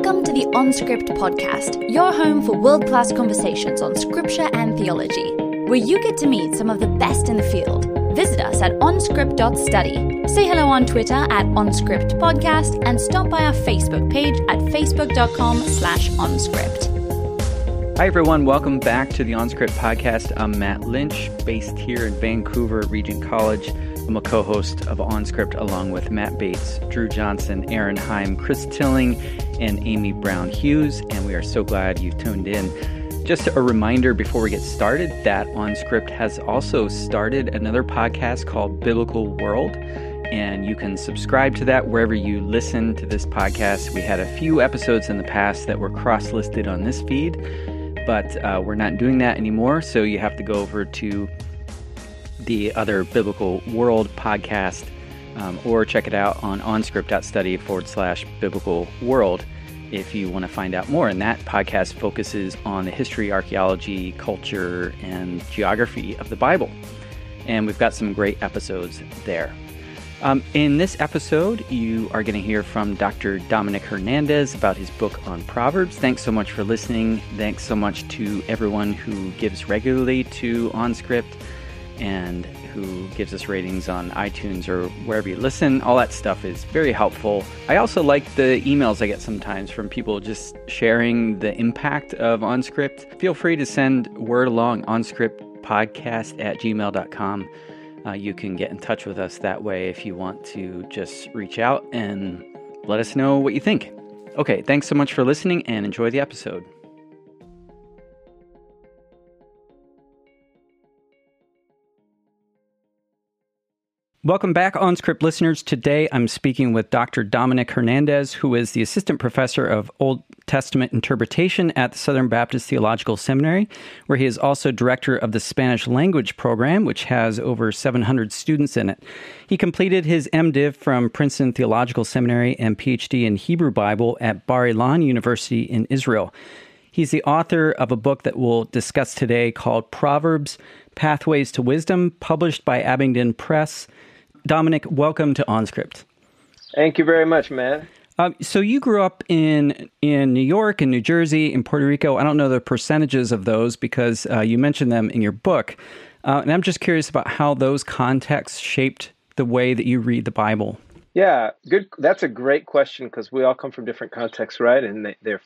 Welcome to the OnScript podcast, your home for world class conversations on scripture and theology, where you get to meet some of the best in the field. Visit us at onscript.study. Say hello on Twitter at OnScript Podcast and stop by our Facebook page at facebook.com slash OnScript. Hi, everyone. Welcome back to the OnScript podcast. I'm Matt Lynch, based here in Vancouver, at Regent College. I'm a co host of OnScript along with Matt Bates, Drew Johnson, Erin Heim, Chris Tilling, and Amy Brown Hughes. And we are so glad you tuned in. Just a reminder before we get started that OnScript has also started another podcast called Biblical World. And you can subscribe to that wherever you listen to this podcast. We had a few episodes in the past that were cross listed on this feed, but uh, we're not doing that anymore. So you have to go over to the other Biblical World podcast, um, or check it out on onscript.study forward slash biblical world if you want to find out more. And that podcast focuses on the history, archaeology, culture, and geography of the Bible. And we've got some great episodes there. Um, in this episode, you are going to hear from Dr. Dominick Hernandez about his book on Proverbs. Thanks so much for listening. Thanks so much to everyone who gives regularly to OnScript and who gives us ratings on iTunes or wherever you listen. All that stuff is very helpful. I also like the emails I get sometimes from people just sharing the impact of OnScript. Feel free to send word along onscriptpodcast at gmail.com. Uh, you can get in touch with us that way if you want to just reach out and let us know what you think. Okay, thanks so much for listening and enjoy the episode. Welcome back, OnScript listeners. Today I'm speaking with Dr. Dominick Hernandez, who is the Assistant Professor of Old Testament Interpretation at the Southern Baptist Theological Seminary, where he is also Director of the Spanish Language Program, which has over 700 students in it. He completed his MDiv from Princeton Theological Seminary and PhD in Hebrew Bible at Bar Ilan University in Israel. He's the author of a book that we'll discuss today called Proverbs Pathways to Wisdom, published by Abingdon Press. Dominick, welcome to OnScript. Thank you very much, man. Uh, so you grew up in in New York and New Jersey and Puerto Rico. I don't know the percentages of those because uh, you mentioned them in your book, uh, and I'm just curious about how those contexts shaped the way that you read the Bible. Yeah, good. That's a great question because we all come from different contexts, right? And they, they're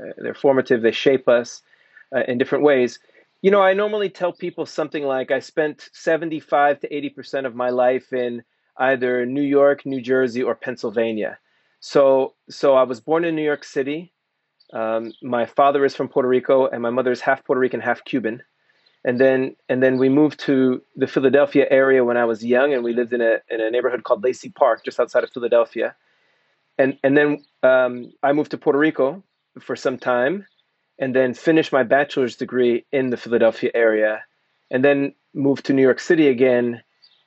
uh, they're formative. They shape us uh, in different ways. You know, I normally tell people something like I spent 75 to 80% of my life in either New York, New Jersey, or Pennsylvania. So, so I was born in New York City. Um, my father is from Puerto Rico, and my mother is half Puerto Rican, half Cuban. And then, and then we moved to the Philadelphia area when I was young, and we lived in a in a neighborhood called Lacey Park, just outside of Philadelphia. And and then um, I moved to Puerto Rico for some time, and then finished my bachelor's degree in the Philadelphia area, and then moved to New York City again.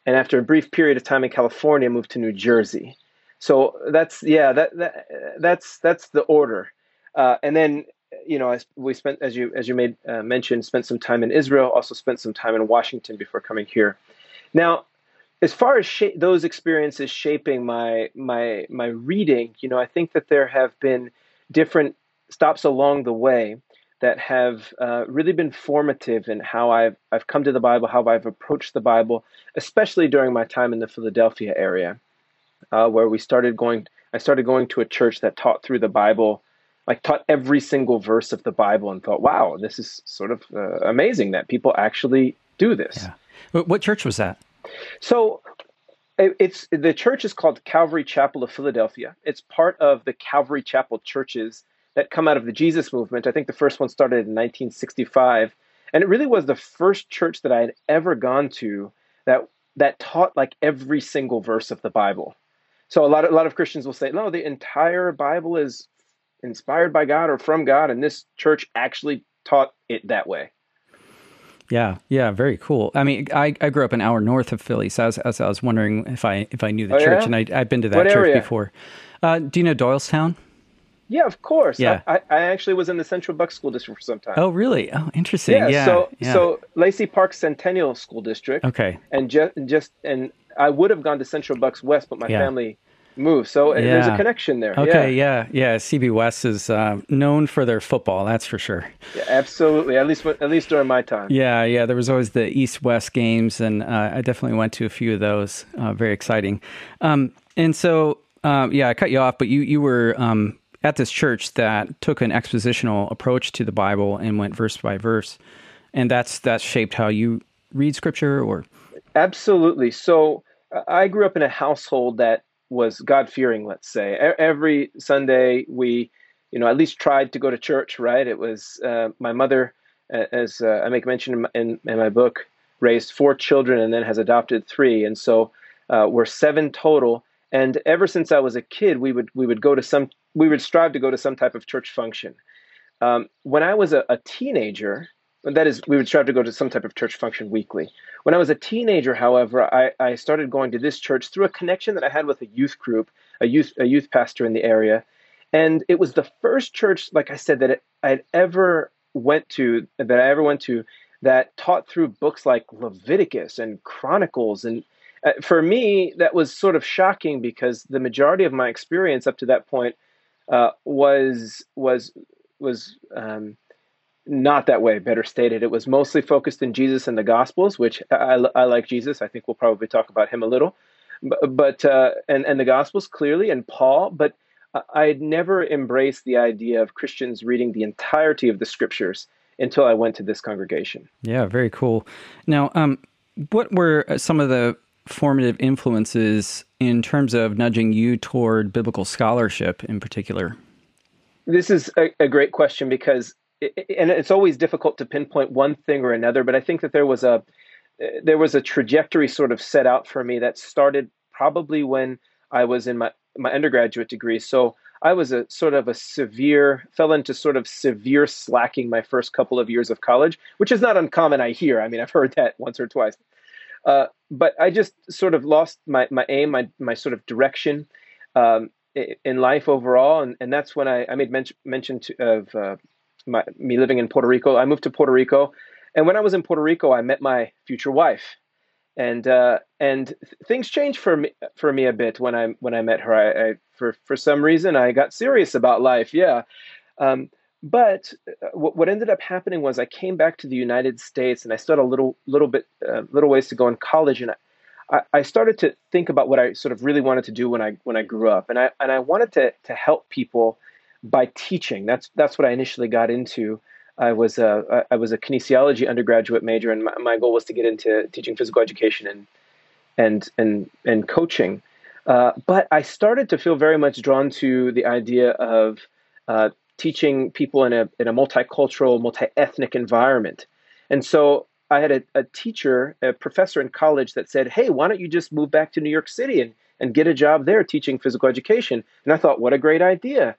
And after a brief period of time in California, moved to New Jersey. So that's yeah, that, that that's that's the order. Uh, and then you know, we spent as you as you made uh, mention, spent some time in Israel, also spent some time in Washington before coming here. Now, as far as sh- those experiences shaping my my my reading, you know, I think that there have been different stops along the way that have uh, really been formative in how I've, I've come to the Bible, how I've approached the Bible, especially during my time in the Philadelphia area, uh, where we started going. I started going to a church that taught through the Bible, like taught every single verse of the Bible, and thought, "Wow, this is sort of uh, amazing that people actually do this." Yeah. What church was that? So it's the church is called Calvary Chapel of Philadelphia. It's part of the Calvary Chapel churches that come out of the Jesus movement. I think the first one started in 1965, and it really was the first church that I had ever gone to that that taught like every single verse of the Bible. So a lot of, a lot of Christians will say, "No, the entire Bible is inspired by God or from God," and this church actually taught it that way. Yeah, yeah, very cool. I mean, I, I grew up an hour north of Philly, so I was, I was wondering if I if I knew the oh, church, yeah? and I, I've been to that what church area? before. Uh, do you know Doylestown? Yeah, of course. Yeah. I, I actually was in the Central Bucks School District for some time. Oh, really? Oh, interesting. yeah. Yeah. so yeah. so Lacey Park Centennial School District. okay. And just just and I would have gone to Central Bucks West, but my Yeah. family moved. So there's a connection there. Okay, yeah, yeah. yeah. CB West is uh, known for their football, that's for sure. Yeah, absolutely. At least at least during my time. Yeah, yeah. There was always the East West games, and uh, I definitely went to a few of those. Uh, very exciting. Um, and so, um, yeah, I cut you off, but you you were um, at this church that took an expositional approach to the Bible and went verse by verse, and that's that shaped how you read Scripture, or absolutely. So. I grew up in a household that was God fearing, let's say. Every Sunday, we, you know, at least tried to go to church, right? It was uh, my mother, as uh, I make mention in, in, in, my book, raised four children and then has adopted three. And so uh, we're seven total. And ever since I was a kid, we would we would go to some we would strive to go to some type of church function. Um, when I was a, a teenager, that is, we would strive to go to some type of church function weekly. When I was a teenager, however, I, I started going to this church through a connection that I had with a youth group, a youth a youth pastor in the area, and it was the first church, like I said, that I'd ever went to that I ever went to that taught through books like Leviticus and Chronicles and uh, for me, that was sort of shocking because the majority of my experience up to that point uh, was was was um, not that way, better stated. It was mostly focused in Jesus and the Gospels, which I, I like Jesus. I think we'll probably talk about him a little, but, but uh, and and the Gospels clearly and Paul. But I had never embraced the idea of Christians reading the entirety of the Scriptures until I went to this congregation. Yeah, very cool. Now, um, what were some of the formative influences in terms of nudging you toward biblical scholarship in particular? This is a, a great question because and it's always difficult to pinpoint one thing or another, but I think that there was a uh, there was a trajectory sort of set out for me that started probably when I was in my my undergraduate degree. So I was a sort of a severe fell into sort of severe slacking my first couple of years of college, which is not uncommon. I hear. I mean, I've heard that once or twice. Uh, but I just sort of lost my my aim, my my sort of direction um, in life overall, and, and that's when I, I made mention, mention to, of uh, my, me living in Puerto Rico. I moved to Puerto Rico, and when I was in Puerto Rico, I met my future wife, and uh, and things changed for me for me a bit when I when I met her. I, I for for some reason I got serious about life. Yeah. Um, but uh, what, what ended up happening was I came back to the United States and I still had a little little bit uh, little ways to go in college and I, I started to think about what I sort of really wanted to do when I when I grew up and I and I wanted to to help people by teaching. That's that's what I initially got into. I was a I was a kinesiology undergraduate major, and my, my goal was to get into teaching physical education and and and and coaching. Uh, but I started to feel very much drawn to the idea of uh, teaching people in a in a multicultural, multi ethnic environment, and so I had a, a teacher, a professor in college that said, "Hey, why don't you just move back to New York City and and get a job there teaching physical education?" And I thought, what a great idea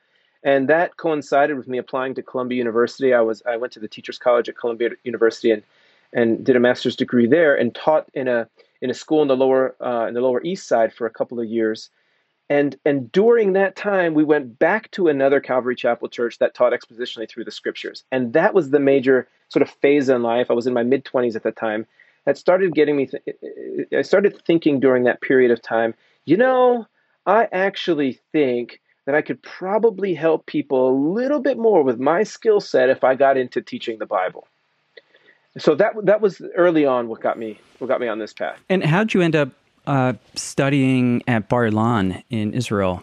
and that coincided with me applying to Columbia University. I was I went to the Teachers College at Columbia University and and did a master's degree there and taught in a in a school in the lower uh, in the lower east side for a couple of years. And and during that time, we went back to another Calvary Chapel church that taught expositionally through the scriptures. And that was the major sort of phase in life. I was in my mid twenties at the time. That started getting me. Th- eh, eh, eh, I started thinking during that period of time. You know, I actually think that I could probably help people a little bit more with my skill set if I got into teaching the Bible. So that that was early on what got me what got me on this path. And how'd you end up uh, studying at Bar Ilan in Israel?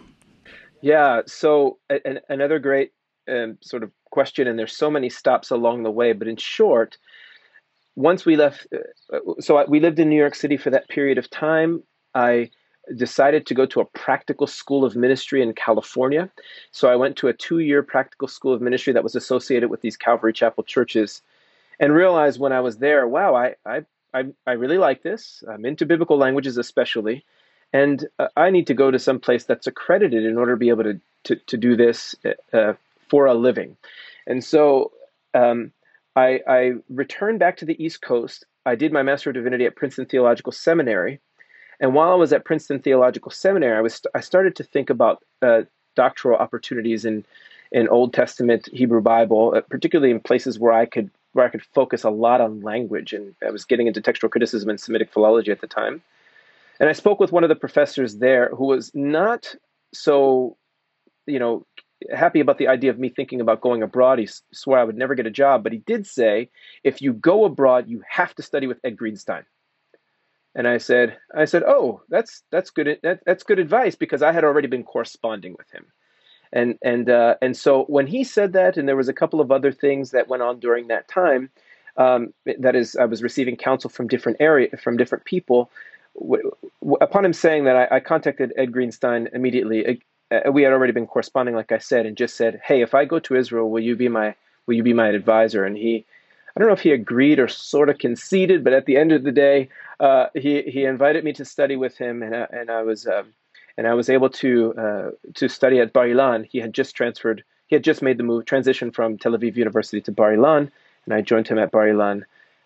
Yeah, so an, another great um, sort of question, and there's so many stops along the way. But in short, once we left, uh, so we lived in New York City for that period of time. I decided to go to a practical school of ministry in California. So I went to a two year practical school of ministry that was associated with these Calvary Chapel churches and realized when I was there, wow, I, I, I, I really like this. I'm into biblical languages, especially. And uh, I need to go to some place that's accredited in order to be able to, to, to do this uh, for a living. And so um, I, I returned back to the East Coast. I did my Master of Divinity at Princeton Theological Seminary and while I was at Princeton Theological Seminary, I was I started to think about uh, doctoral opportunities in in Old Testament Hebrew Bible, uh, particularly in places where I could where I could focus a lot on language. And I was getting into textual criticism and Semitic philology at the time. And I spoke with one of the professors there who was not so, you know, happy about the idea of me thinking about going abroad. He swore I would never get a job, but he did say, if you go abroad, you have to study with Ed Greenstein. And I said, I said, oh, that's that's good. That, that's good advice because I had already been corresponding with him, and and uh, and so when he said that, and there was a couple of other things that went on during that time. Um, that is, I was receiving counsel from different area from different people. W- w- upon him saying that, I, I, contacted Ed Greenstein immediately. Uh, we had already been corresponding, like I said, and just said, "Hey, if I go to Israel, will you be my will you be my advisor?" And he, I don't know if he agreed or sort of conceded, but at the end of the day, uh, he he invited me to study with him, and I, and I was um, and I was able to uh, to study at Bar Ilan. He had just transferred, he had just made the move, transition from Tel Aviv University to Bar Ilan, and I joined him at Bar Ilan.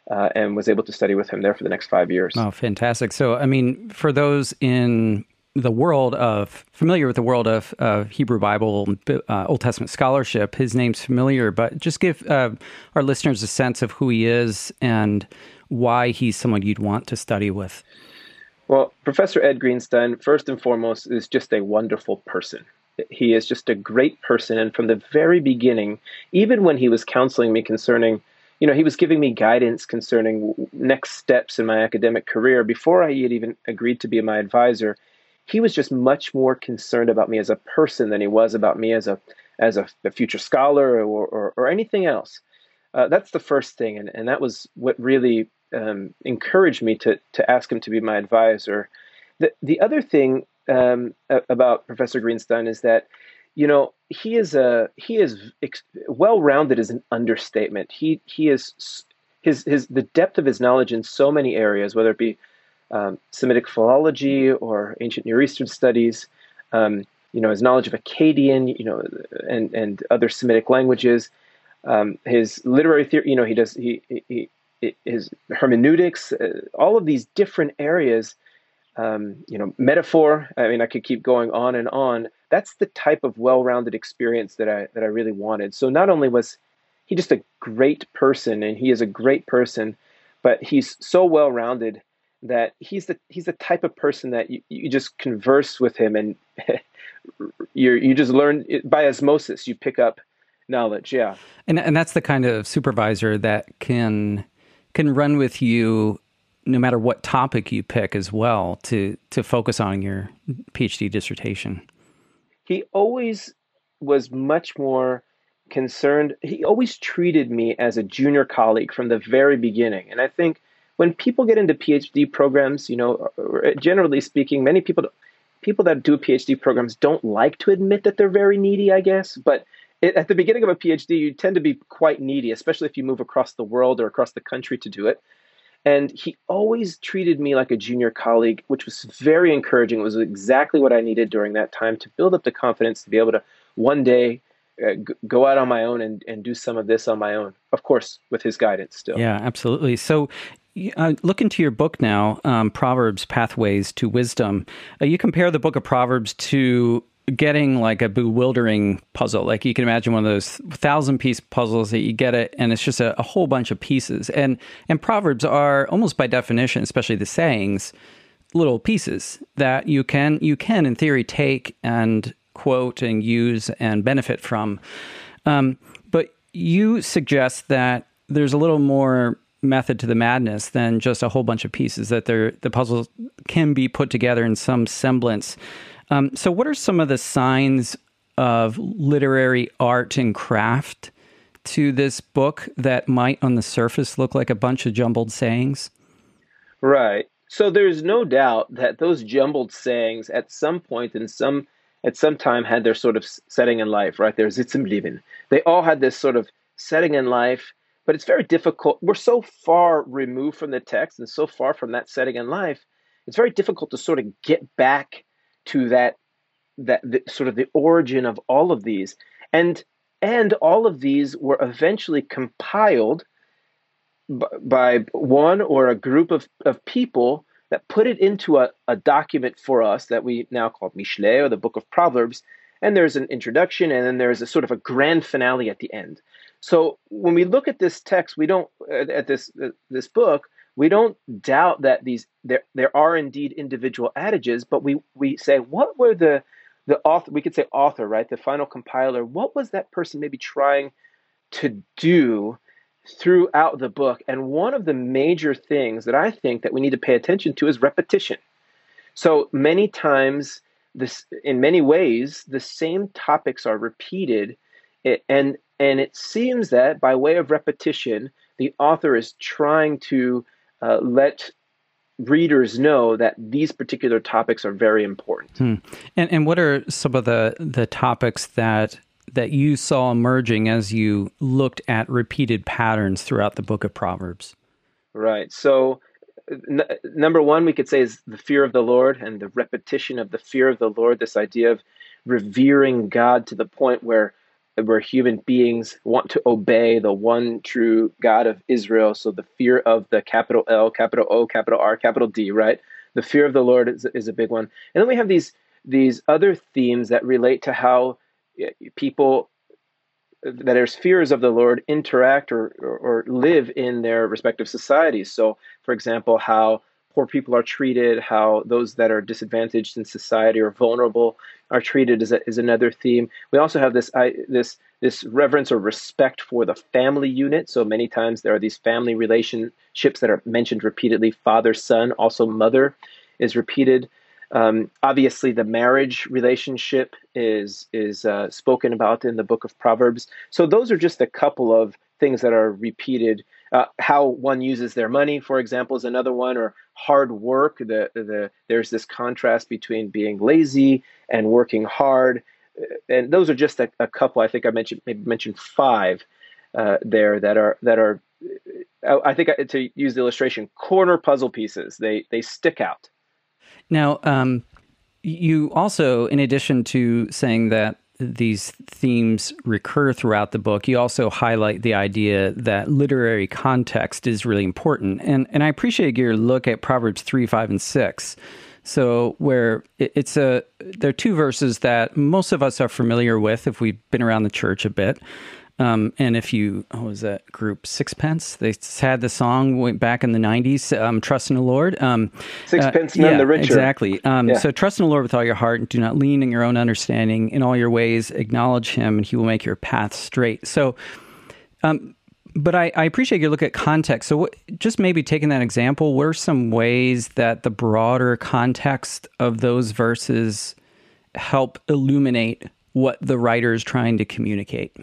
Uh, and was able to study with him there for the next five years. Oh, fantastic! So, I mean, for those in the world of familiar with the world of uh, Hebrew Bible, uh, Old Testament scholarship. His name's familiar, but just give uh, our listeners a sense of who he is and why he's someone you'd want to study with. Well, Professor Ed Greenstein, first and foremost, is just a wonderful person. He is just a great person, and from the very beginning, even when he was counseling me concerning you know, he was giving me guidance concerning next steps in my academic career before I had even agreed to be my advisor he was just much more concerned about me as a person than he was about me as a as a, a future scholar or, or, or anything else. Uh, that's the first thing, and, and that was what really um, encouraged me to to ask him to be my advisor. The the other thing um, about Professor Greenstein is that you know he is a he is ex- well rounded is an understatement. He he is his his the depth of his knowledge in so many areas, whether it be um, Semitic philology or ancient Near Eastern studies, um, you know, his knowledge of Akkadian, you know, and, and other Semitic languages, um, his literary theory, you know, he does, he, he his hermeneutics, uh, all of these different areas, um, you know, metaphor. I mean, I could keep going on and on. That's the type of well-rounded experience that I that I really wanted. So not only was he just a great person, and he is a great person, but he's so well-rounded that he's the he's the type of person that you, you just converse with him and you you just learn by osmosis you pick up knowledge yeah and and that's the kind of supervisor that can can run with you no matter what topic you pick as well to to focus on your PhD dissertation. He always was much more concerned. He always treated me as a junior colleague from the very beginning. And i think when people get into PhD programs, you know, generally speaking, many people people that do PhD programs don't like to admit that they're very needy, I guess. But it, at the beginning of a PhD, you tend to be quite needy, especially if you move across the world or across the country to do it. And he always treated me like a junior colleague, which was very encouraging. It was exactly what I needed during that time to build up the confidence to be able to one day uh, go out on my own and, and do some of this on my own. Of course, with his guidance still. Yeah, absolutely. So uh, look into your book now, um, Proverbs Pathways to Wisdom. Uh, you compare the book of Proverbs to getting like a bewildering puzzle. Like you can imagine one of those thousand piece puzzles that you get it, and it's just a, a whole bunch of pieces. And and Proverbs are almost by definition, especially the sayings, little pieces that you can you can in theory take and quote and use and benefit from. Um, but you suggest that there's a little more method to the madness than just a whole bunch of pieces that the puzzle can be put together in some semblance. Um, so, what are some of the signs of literary art and craft to this book that might, on the surface, look like a bunch of jumbled sayings? Right. So there's no doubt that those jumbled sayings, at some point in some at some time, had their sort of setting in life. Right. There's Sitz im Leben. They all had this sort of setting in life but it's very difficult. We're so far removed from the text and so far from that setting in life. It's very difficult to sort of get back to that that the, sort of the origin of all of these, and and all of these were eventually compiled b- by one or a group of, of people that put it into a, a document for us that we now call Mishle or the Book of Proverbs. And there's an introduction, and then there's a sort of a grand finale at the end. So when we look at this text, we don't at this uh, this book, we don't doubt that these there there are indeed individual adages, but we we say what were the the author, we could say author, right? The final compiler, what was that person maybe trying to do throughout the book? And one of the major things that I think that we need to pay attention to is repetition. So many times, this in many ways, the same topics are repeated, and and it seems that by way of repetition, the author is trying to uh, let readers know that these particular topics are very important. Hmm. And and what are some of the the topics that that you saw emerging as you looked at repeated patterns throughout the book of Proverbs? Right. So n- number 1 we could say is the fear of the Lord and the repetition of the fear of the Lord this idea of revering God to the point where where human beings want to obey the one true God of Israel. So the fear of the capital L, capital O, capital R, capital D, right? The fear of the Lord is, is a big one. And then we have these these other themes that relate to how people that are fears of the Lord interact or, or, or live in their respective societies. So, for example, how poor people are treated, how those that are disadvantaged in society or vulnerable are treated is, a, is another theme. We also have this I, this this reverence or respect for the family unit. So many times there are these family relationships that are mentioned repeatedly. Father, son, also mother is repeated. Um, obviously, the marriage relationship is is uh, spoken about in the book of Proverbs. So those are just a couple of things that are repeated uh, how one uses their money, for example, is another one, or hard work. The, the, there's this contrast between being lazy and working hard. And those are just a, a couple. I think I mentioned maybe mentioned five uh, there that are that are. Uh, I think to use the illustration, corner puzzle pieces. They they stick out. Now, um, you also, in addition to saying that these themes recur throughout the book, you also highlight the idea that literary context is really important. And, and I appreciate your look at Proverbs 3, 5, and 6. So, where it's a, there are two verses that most of us are familiar with if we've been around the church a bit. Um, and if you, what was that group, Sixpence? They had the song went back in the 90s, um, Trust in the Lord. Um, Sixpence, uh, none yeah, the richer. Exactly. Um, yeah. So trust in the Lord with all your heart and do not lean in your own understanding. In all your ways, acknowledge him and he will make your path straight. So, um, but I, I, appreciate your look at context. So, what, just maybe taking that example, what are some ways that the broader context of those verses help illuminate what the writer is trying to communicate?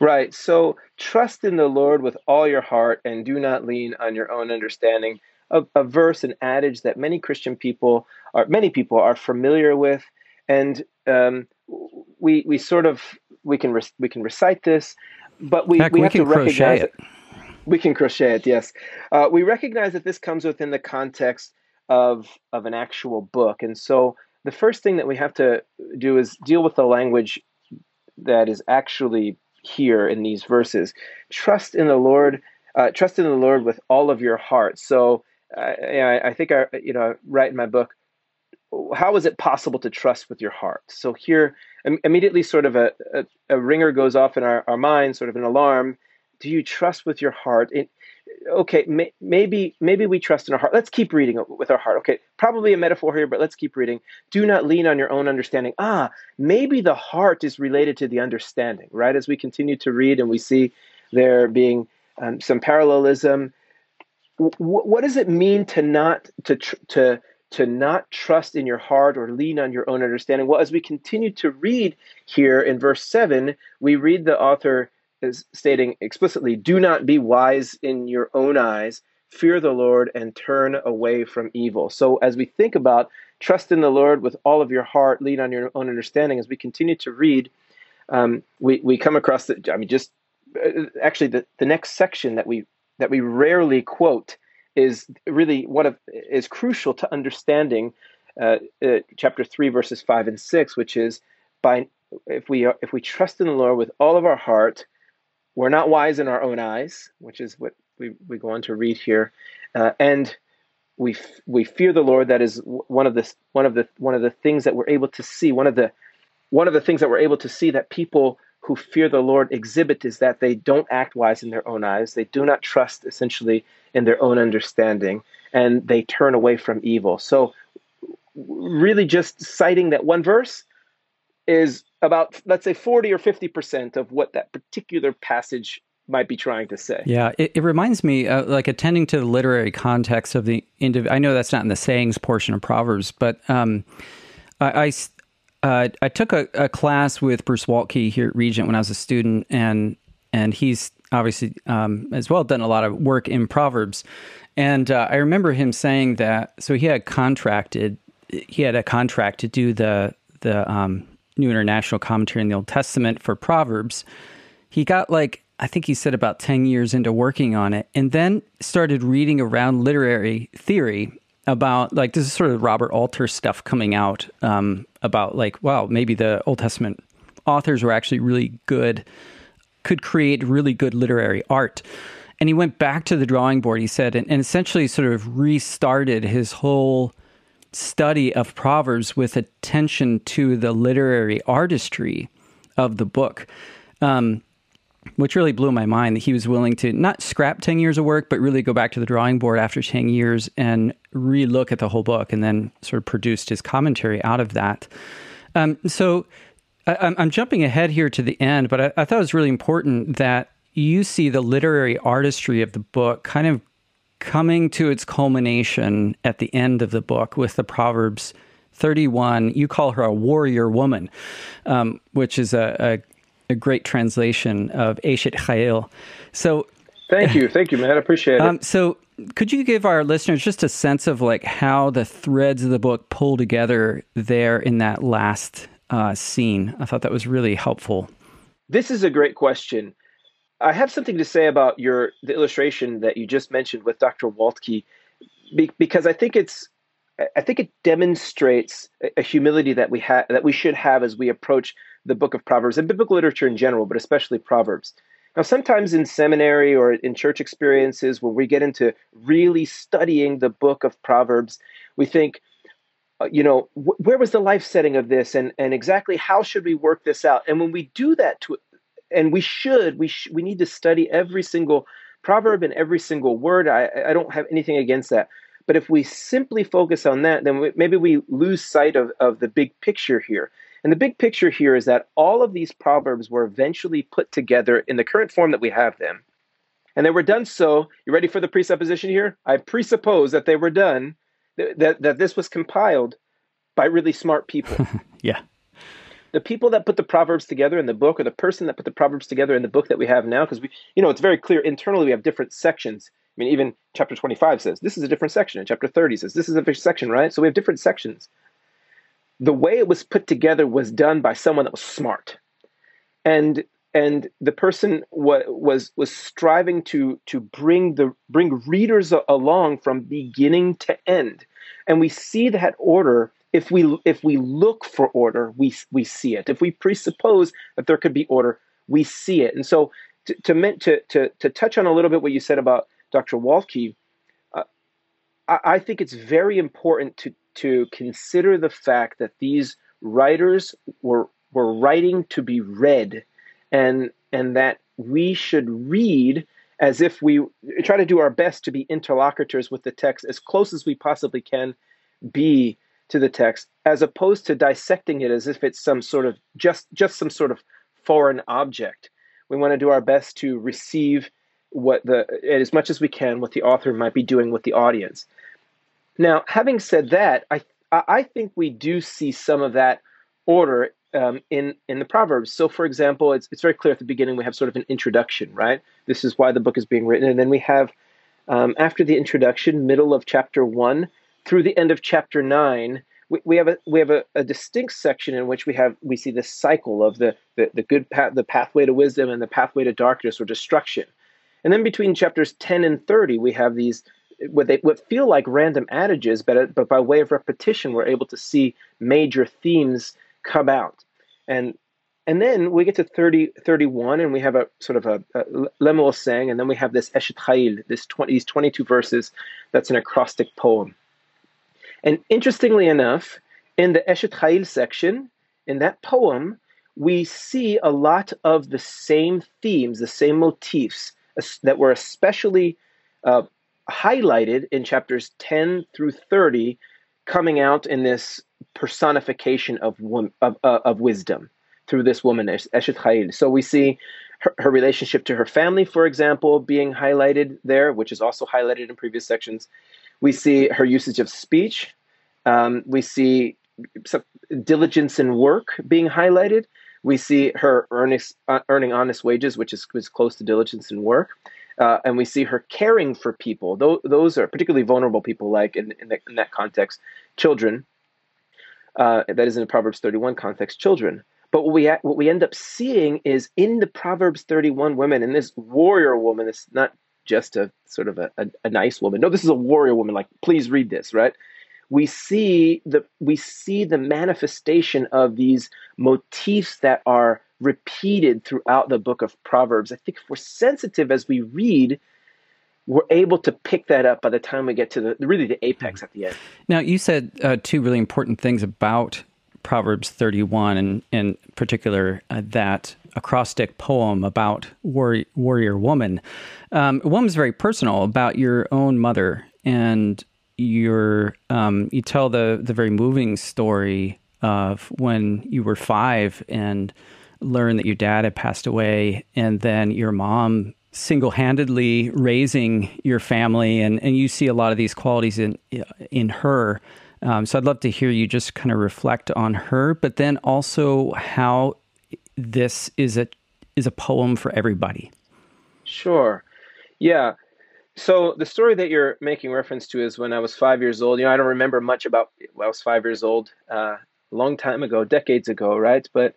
Right. So trust in the Lord with all your heart and do not lean on your own understanding. A, a verse, an adage that many Christian people are, many people are familiar with, and um, we we sort of we can re- we can recite this, but we, Heck, we, we have to recognize it. it. We can crochet it. Yes, uh, we recognize that this comes within the context of of an actual book, and so the first thing that we have to do is deal with the language that is actually here in these verses. Trust in the Lord. Uh, trust in the Lord with all of your heart. So uh, I, I think I you know write in my book. How is it possible to trust with your heart? So here, immediately, sort of a, a, a ringer goes off in our, our mind, sort of an alarm. Do you trust with your heart? It, okay, may, maybe maybe we trust in our heart. Let's keep reading with our heart. Okay, probably a metaphor here, but let's keep reading. Do not lean on your own understanding. Ah, maybe the heart is related to the understanding, right? As we continue to read and we see there being um, some parallelism. W- what does it mean to not to tr- to to not trust in your heart or lean on your own understanding? Well, as we continue to read here in verse seven, we read the author is stating explicitly do not be wise in your own eyes. Fear the lord and turn away from evil. So as we think about trust in the lord with all of your heart lean on your own understanding as we continue to read um, we, we come across the i mean just uh, actually the, the next section that we that we rarely quote is really what of, is crucial to understanding uh, uh, chapter 3 verses 5 and 6 which is by if we are, if we trust in the lord with all of our heart we're not wise in our own eyes, which is what we, we go on to read here, uh, and we we fear the Lord. That is one of the one of the one of the things that we're able to see. One of the one of the things that we're able to see that people who fear the Lord exhibit is that they don't act wise in their own eyes. They do not trust essentially in their own understanding, and they turn away from evil. So really just citing that one verse is about let's say 40 or 50% of what that particular passage might be trying to say. Yeah, it, it reminds me, uh, like attending to the literary context of the individual. I know that's not in the sayings portion of Proverbs, but um, I, I, uh, I took a, a, class with Bruce Waltke here at Regent when I was a student, and and he's obviously um, as well done a lot of work in Proverbs. And uh, I remember him saying that. So he had contracted, he had a contract to do the the um, New International Commentary in the Old Testament for Proverbs. He got like I think he said about 10 years into working on it, and then started reading around literary theory about like this is sort of Robert Alter stuff coming out um, about like, wow, maybe the Old Testament authors were actually really good, could create really good literary art. And he went back to the drawing board, he said, and, and essentially sort of restarted his whole study of Proverbs with attention to the literary artistry of the book. Um, which really blew my mind that he was willing to not scrap 10 years of work, but really go back to the drawing board after 10 years and relook at the whole book and then sort of produced his commentary out of that. Um, so I, am jumping ahead here to the end, but I, I thought it was really important that you see the literary artistry of the book kind of coming to its culmination at the end of the book with the Proverbs 31. You call her a warrior woman, um, which is a, a a great translation of Eshet Chayil. So, thank you, thank you, man. I appreciate it. Um, so, could you give our listeners just a sense of like how the threads of the book pull together there in that last uh, scene? I thought that was really helpful. This is a great question. I have something to say about your the illustration that you just mentioned with Dr. Waltke, be, because I think it's I think it demonstrates a humility that we have that we should have as we approach the book of Proverbs and biblical literature in general, but especially Proverbs. Now, sometimes in seminary or in church experiences, when we get into really studying the book of Proverbs, we think, uh, you know, wh- where was the life setting of this, and and exactly how should we work this out? And when we do that, to, and we should, we sh- we need to study every single proverb and every single word. I I don't have anything against that. But if we simply focus on that, then we, maybe we lose sight of, of the big picture here. And the big picture here is that all of these proverbs were eventually put together in the current form that we have them. And they were done so, you ready for the presupposition here? I presuppose that they were done, that, that, that this was compiled by really smart people. yeah. The people that put the proverbs together in the book, or the person that put the proverbs together in the book that we have now, because we, you know, it's very clear internally we have different sections. I mean, even chapter 25 says this is a different section, and chapter 30 says this is a different section, right? So we have different sections the way it was put together was done by someone that was smart and and the person wa- was was striving to to bring the bring readers along from beginning to end and we see that order if we if we look for order we we see it if we presuppose that there could be order we see it and so to to to to, to touch on a little bit what you said about Dr. Waltke uh, I, I think it's very important to to consider the fact that these writers were were writing to be read and and that we should read as if we try to do our best to be interlocutors with the text as close as we possibly can be to the text as opposed to dissecting it as if it's some sort of just just some sort of foreign object we want to do our best to receive what the as much as we can what the author might be doing with the audience now, having said that, I I think we do see some of that order um, in in the Proverbs. So, for example, it's it's very clear at the beginning we have sort of an introduction, right? This is why the book is being written, and then we have um, after the introduction, middle of chapter one through the end of chapter nine. We, we have a we have a, a distinct section in which we have we see this cycle of the the, the good path the pathway to wisdom and the pathway to darkness or destruction, and then between chapters ten and thirty we have these what they what feel like random adages, but uh, but by way of repetition, we're able to see major themes come out. And and then we get to 30, 31, and we have a sort of a, a Lemuel saying, and then we have this Eshet Chayil, this 20, these 22 verses, that's an acrostic poem. And interestingly enough, in the Eshet Chayil section, in that poem, we see a lot of the same themes, the same motifs that were especially uh, highlighted in chapters 10 through 30 coming out in this personification of of, uh, of wisdom through this woman Eshet Chayil. So we see her, her, relationship to her family, for example, being highlighted there, which is also highlighted in previous sections. We see her usage of speech. Um, we see diligence in work being highlighted. We see her earning, uh, earning honest wages, which is, is close to diligence in work. Uh, and we see her caring for people. Those, those are particularly vulnerable people, like in, in, the, in that context, children. Uh, that is in the Proverbs 31 context, children. But what we what we end up seeing is in the Proverbs 31 women, and this warrior woman it's not just a sort of a, a, a nice woman. No, this is a warrior woman. Like, please read this, right? We see the we see the manifestation of these motifs that are repeated throughout the book of Proverbs. I think if we're sensitive as we read, we're able to pick that up by the time we get to the really the apex at the end. Now, you said uh, two really important things about Proverbs 31, and in particular, uh, that acrostic poem about warrior, warrior woman. Um, was very personal about your own mother, and your um, you tell the the very moving story of when you were five and learned that your dad had passed away, and then your mom single-handedly raising your family, and, and you see a lot of these qualities in in her. Um, so I'd love to hear you just kind of reflect on her, but then also how this is a is a poem for everybody. Sure. Yeah. So the story that you're making reference to is when I was five years old. You know, I don't remember much about I was five years old, uh, long time ago, decades ago, right? But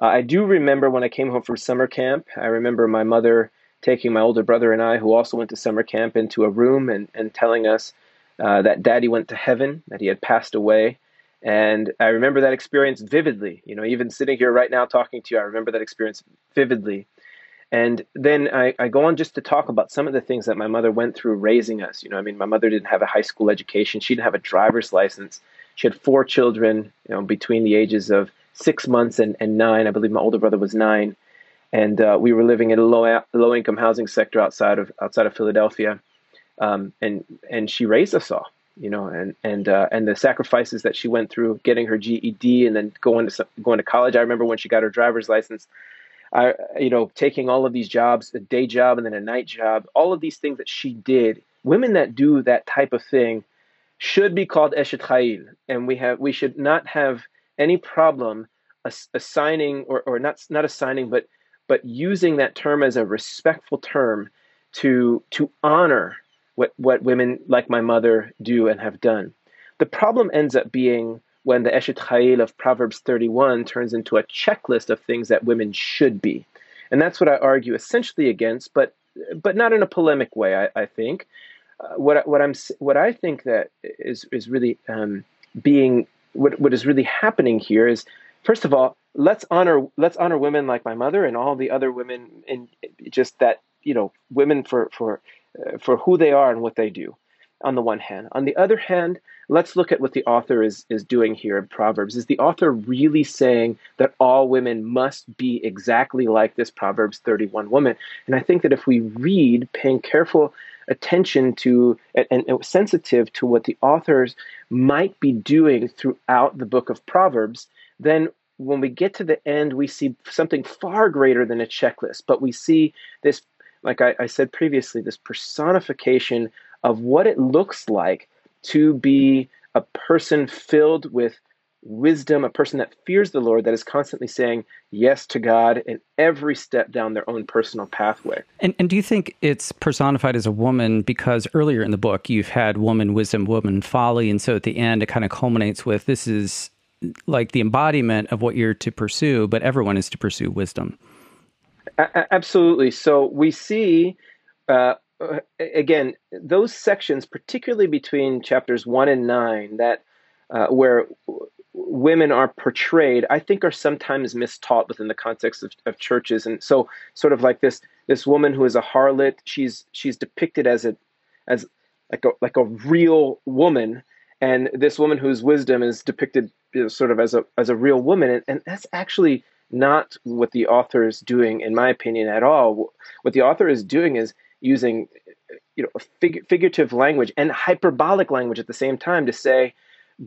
uh, I do remember when I came home from summer camp. I remember my mother taking my older brother and I, who also went to summer camp, into a room and, and telling us uh, that daddy went to heaven, that he had passed away. And I remember that experience vividly. You know, even sitting here right now talking to you, I remember that experience vividly. And then I, I, go on just to talk about some of the things that my mother went through raising us. You know, I mean, my mother didn't have a high school education. She didn't have a driver's license. She had four children, you know, between the ages of six months and, and nine. I believe my older brother was nine. And uh, we were living in a low, low income housing sector outside of, outside of Philadelphia. Um, and, and she raised us all, you know, and, and, uh, and the sacrifices that she went through getting her GED and then going to, going to college. I remember when she got her driver's license, I, you know, taking all of these jobs, a day job and then a night job, all of these things that she did. Women that do that type of thing should be called eshet chayil, and we have we should not have any problem assigning or, or not not assigning, but but using that term as a respectful term to to honor what what women like my mother do and have done. The problem ends up being when the Eshet Chayil of Proverbs 31 turns into a checklist of things that women should be. And that's what I argue essentially against, but but not in a polemic way, I, I think. Uh, what, what, I'm, what I think that is, is really um, being, what, what is really happening here is, first of all, let's honor, let's honor women like my mother and all the other women in just that, you know, women for, for, uh, for who they are and what they do on the one hand. On the other hand, let's look at what the author is, is doing here in Proverbs. Is the author really saying that all women must be exactly like this Proverbs 31 woman? And I think that if we read, paying careful attention to and, and sensitive to what the authors might be doing throughout the book of Proverbs, then when we get to the end, we see something far greater than a checklist, but we see this, like I, I said previously, this personification of what it looks like to be a person filled with wisdom, a person that fears the Lord, that is constantly saying yes to God in every step down their own personal pathway. And, and do you think it's personified as a woman because earlier in the book you've had woman wisdom, woman folly, and so at the end it kind of culminates with this is like the embodiment of what you're to pursue, but everyone is to pursue wisdom. A- absolutely. So we see. Uh, uh, again, those sections, particularly between chapters one and nine, that uh, where women are portrayed, I think are sometimes mistaught within the context of, of churches. And so, sort of like this this woman who is a harlot, she's she's depicted as a as like a like a real woman, and this woman whose wisdom is depicted you know, sort of as a as a real woman, and, and that's actually not what the author is doing, in my opinion, at all. What the author is doing is using you know fig- figurative language and hyperbolic language at the same time to say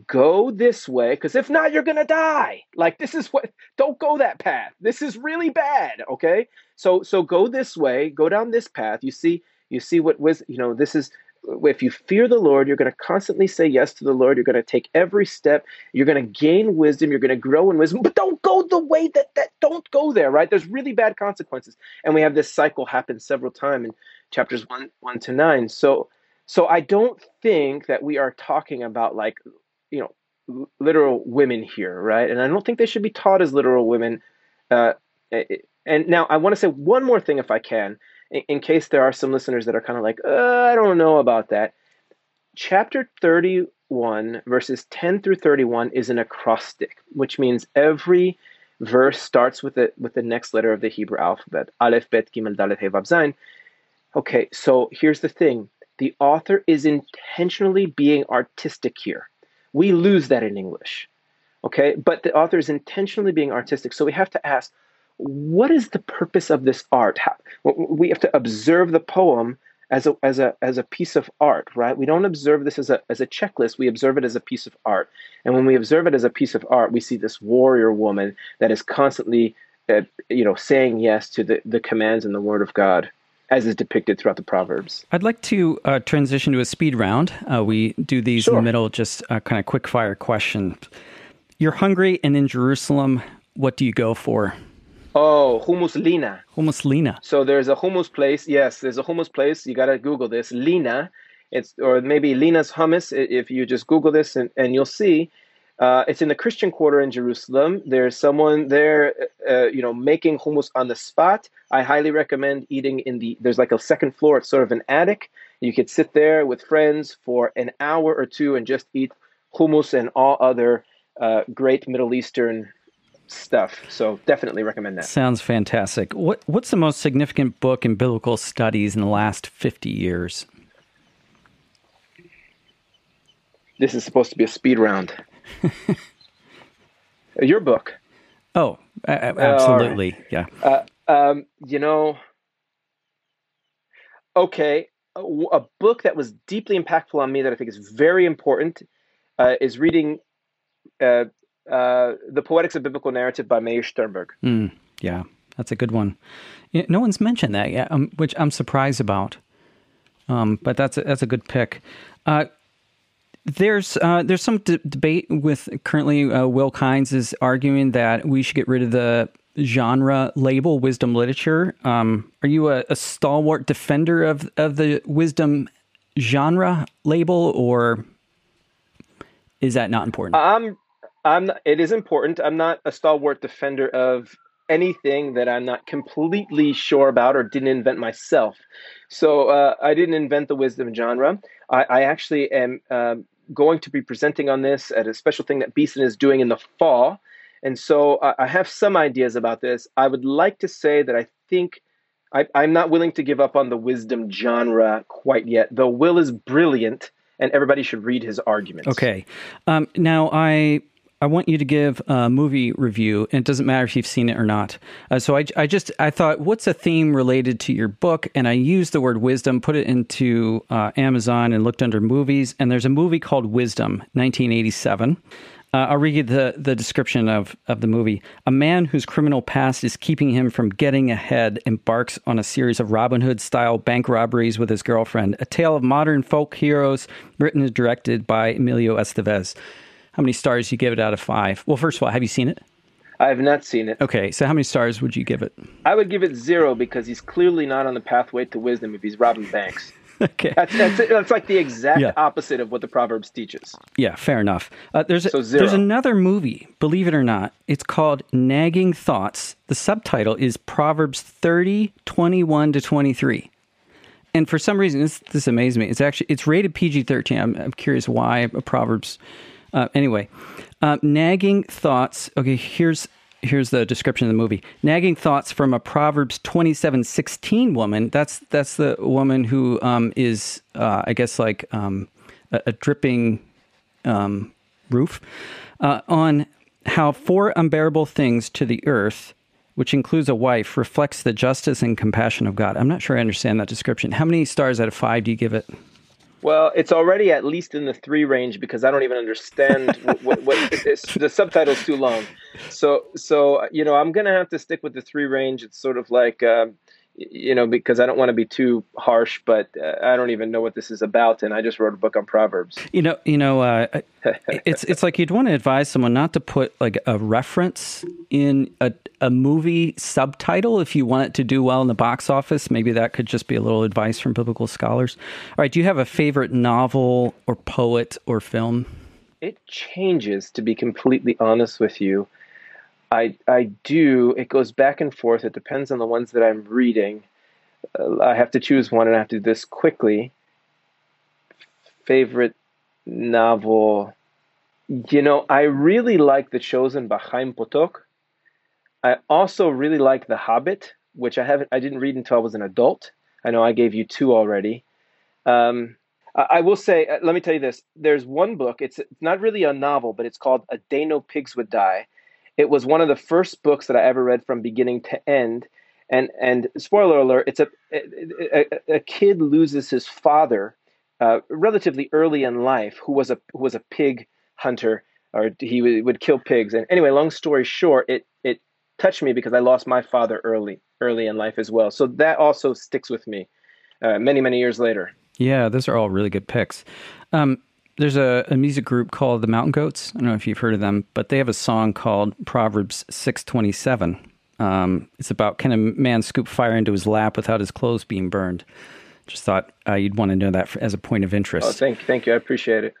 go this way because if not you're to die. Like this is what don't go that path. This is really bad okay? So so go this way go down this path. You see you see what was you know this is if you fear the lord you're going to constantly say yes to the lord. You're going to take every step. You're going to gain wisdom. You're going to grow in wisdom. But don't go the way that that don't go there right? There's really bad consequences. And we have this cycle happen several times in chapters 1 1 to 9 so so i don't think that we are talking about like you know literal women here, right? And I don't think they should be taught as literal women. Uh, and now I want to say one more thing, if I can, in, in case there are some listeners that are kind of like, uh, I don't know about that. Chapter 31, verses 10 through 31, is an acrostic, which means every verse starts with the with the next letter of the Hebrew alphabet. Aleph, Bet, Gimel, Dalet, He, Vav, Zayin. Okay, so here's the thing: the author is intentionally being artistic here. We lose that in English. Okay, but the author is intentionally being artistic. So we have to ask, what is the purpose of this art? How, we have to observe the poem as a, as a, as a piece of art, right? We don't observe this as a, as a checklist. We observe it as a piece of art. And when we observe it as a piece of art, we see this warrior woman that is constantly, uh, you know, saying yes to the, the commands and the word of God as is depicted throughout the Proverbs. I'd like to uh, transition to a speed round. Uh, we do these sure. in the middle, just a kind of quick fire question. You're hungry and in Jerusalem. What do you go for? Oh, hummus lina. Hummus lina. So there's a hummus place. Yes, there's a hummus place. You got to Google this. Lina. It's or maybe Lina's hummus. If you just Google this and, and you'll see uh, it's in the Christian quarter in Jerusalem. There's someone there, uh, you know, making hummus on the spot. I highly recommend eating in the. There's like a second floor. It's sort of an attic. You could sit there with friends for an hour or two and just eat hummus and all other uh, great Middle Eastern stuff. So definitely recommend that. Sounds fantastic. What What's the most significant book in biblical studies in the last fifty years? This is supposed to be a speed round. Your book. Oh, absolutely. Uh, yeah. Uh, um, you know, okay, a, a, book that was deeply impactful on me that I think is very important uh, is reading uh, uh, The Poetics of Biblical Narrative by Meir Sternberg. Mm, yeah, that's a good one. No one's mentioned that yet, um, which I'm surprised about. Um, but that's a, that's a good pick. There's uh, there's some debate with currently uh, Will Kynes is arguing that we should get rid of the genre label wisdom literature. Um, are you a, a, stalwart defender of of the wisdom genre label, or is that not important? I'm I'm it is important. I'm not a stalwart defender of anything that I'm not completely sure about or didn't invent myself. So uh, I didn't invent the wisdom genre. I, I actually am um, going to be presenting on this at a special thing that Beeson is doing in the fall. And so uh, I have some ideas about this. I would like to say that I think I, am not willing to give up on the wisdom genre quite yet, though Will is brilliant and everybody should read his arguments. Okay. Um, now, I I want you to give a movie review, and it doesn't matter if you've seen it or not. Uh, so I, I just I thought, what's a theme related to your book? And I used the word wisdom, put it into uh, Amazon, and looked under movies. And there's a movie called Wisdom, 1987. Uh, I'll read you the, the description of, of the movie. A man whose criminal past is keeping him from getting ahead embarks on a series of Robin Hood style bank robberies with his girlfriend, a tale of modern folk heroes written and directed by Emilio Estevez how many stars you give it out of five? Well, first of all, have you seen it? I have not seen it. Okay, so how many stars would you give it? I would give it zero because he's clearly not on the pathway to wisdom if he's robbing banks. okay, that's, that's, that's like the exact yeah. opposite of what the Proverbs teaches. Yeah, fair enough. Uh, there's so there's another movie, believe it or not. It's called Nagging Thoughts. The subtitle is Proverbs 30, 21 to 23 and for some reason this this amazes me. It's actually it's rated PG thirteen. I'm, I'm curious why Proverbs uh, anyway, uh, nagging thoughts. Okay, here's here's the description of the movie. Nagging thoughts from a Proverbs twenty seven sixteen woman. That's that's the woman who um, is, uh, I guess, like um, a, a, dripping um, roof uh, on how four unbearable things to the earth. Which includes a wife, reflects the justice and compassion of God. I'm not sure I understand that description. How many stars out of five do you give it? Well, it's already at least in the three range because I don't even understand what, what, what the subtitle's too long. So, so you know, I'm gonna have to stick with the three range. It's sort of like. Um, you know, because I don't want to be too harsh, but uh, I don't even know what this is about, and I just wrote a book on Proverbs. You know, you know, uh, it's it's like you'd want to advise someone not to put like a reference in a a movie subtitle if you want it to do well in the box office. Maybe that could just be a little advice from biblical scholars. All right, do you have a favorite novel or poet or film? It changes, to be completely honest with you. I I do. It goes back and forth. It depends on the ones that I'm reading. Uh, I have to choose one, and I have to do this quickly. Favorite novel. You know, I really like The Chosen by Potok. I also really like The Hobbit, which I haven't I didn't read until I was an adult. I know I gave you two already. Um, I, I will say, uh, let me tell you this. There's one book. It's not really a novel, but it's called A Day No Pigs Would Die it was one of the first books that I ever read from beginning to end. And and spoiler alert, it's a a, a kid loses his father uh, relatively early in life, who was a who was a pig hunter, or he would, kill pigs. And anyway, long story short, it it touched me because I lost my father early early in life as well. So that also sticks with me uh, many many years later. Yeah, those are all really good picks. Um, there's a, a music group called the Mountain Goats. I don't know if you've heard of them, but they have a song called Proverbs 627. Um, it's about can a man scoop fire into his lap without his clothes being burned? Just thought uh, you'd want to know that for, as a point of interest. Oh, thank, thank you. I appreciate it.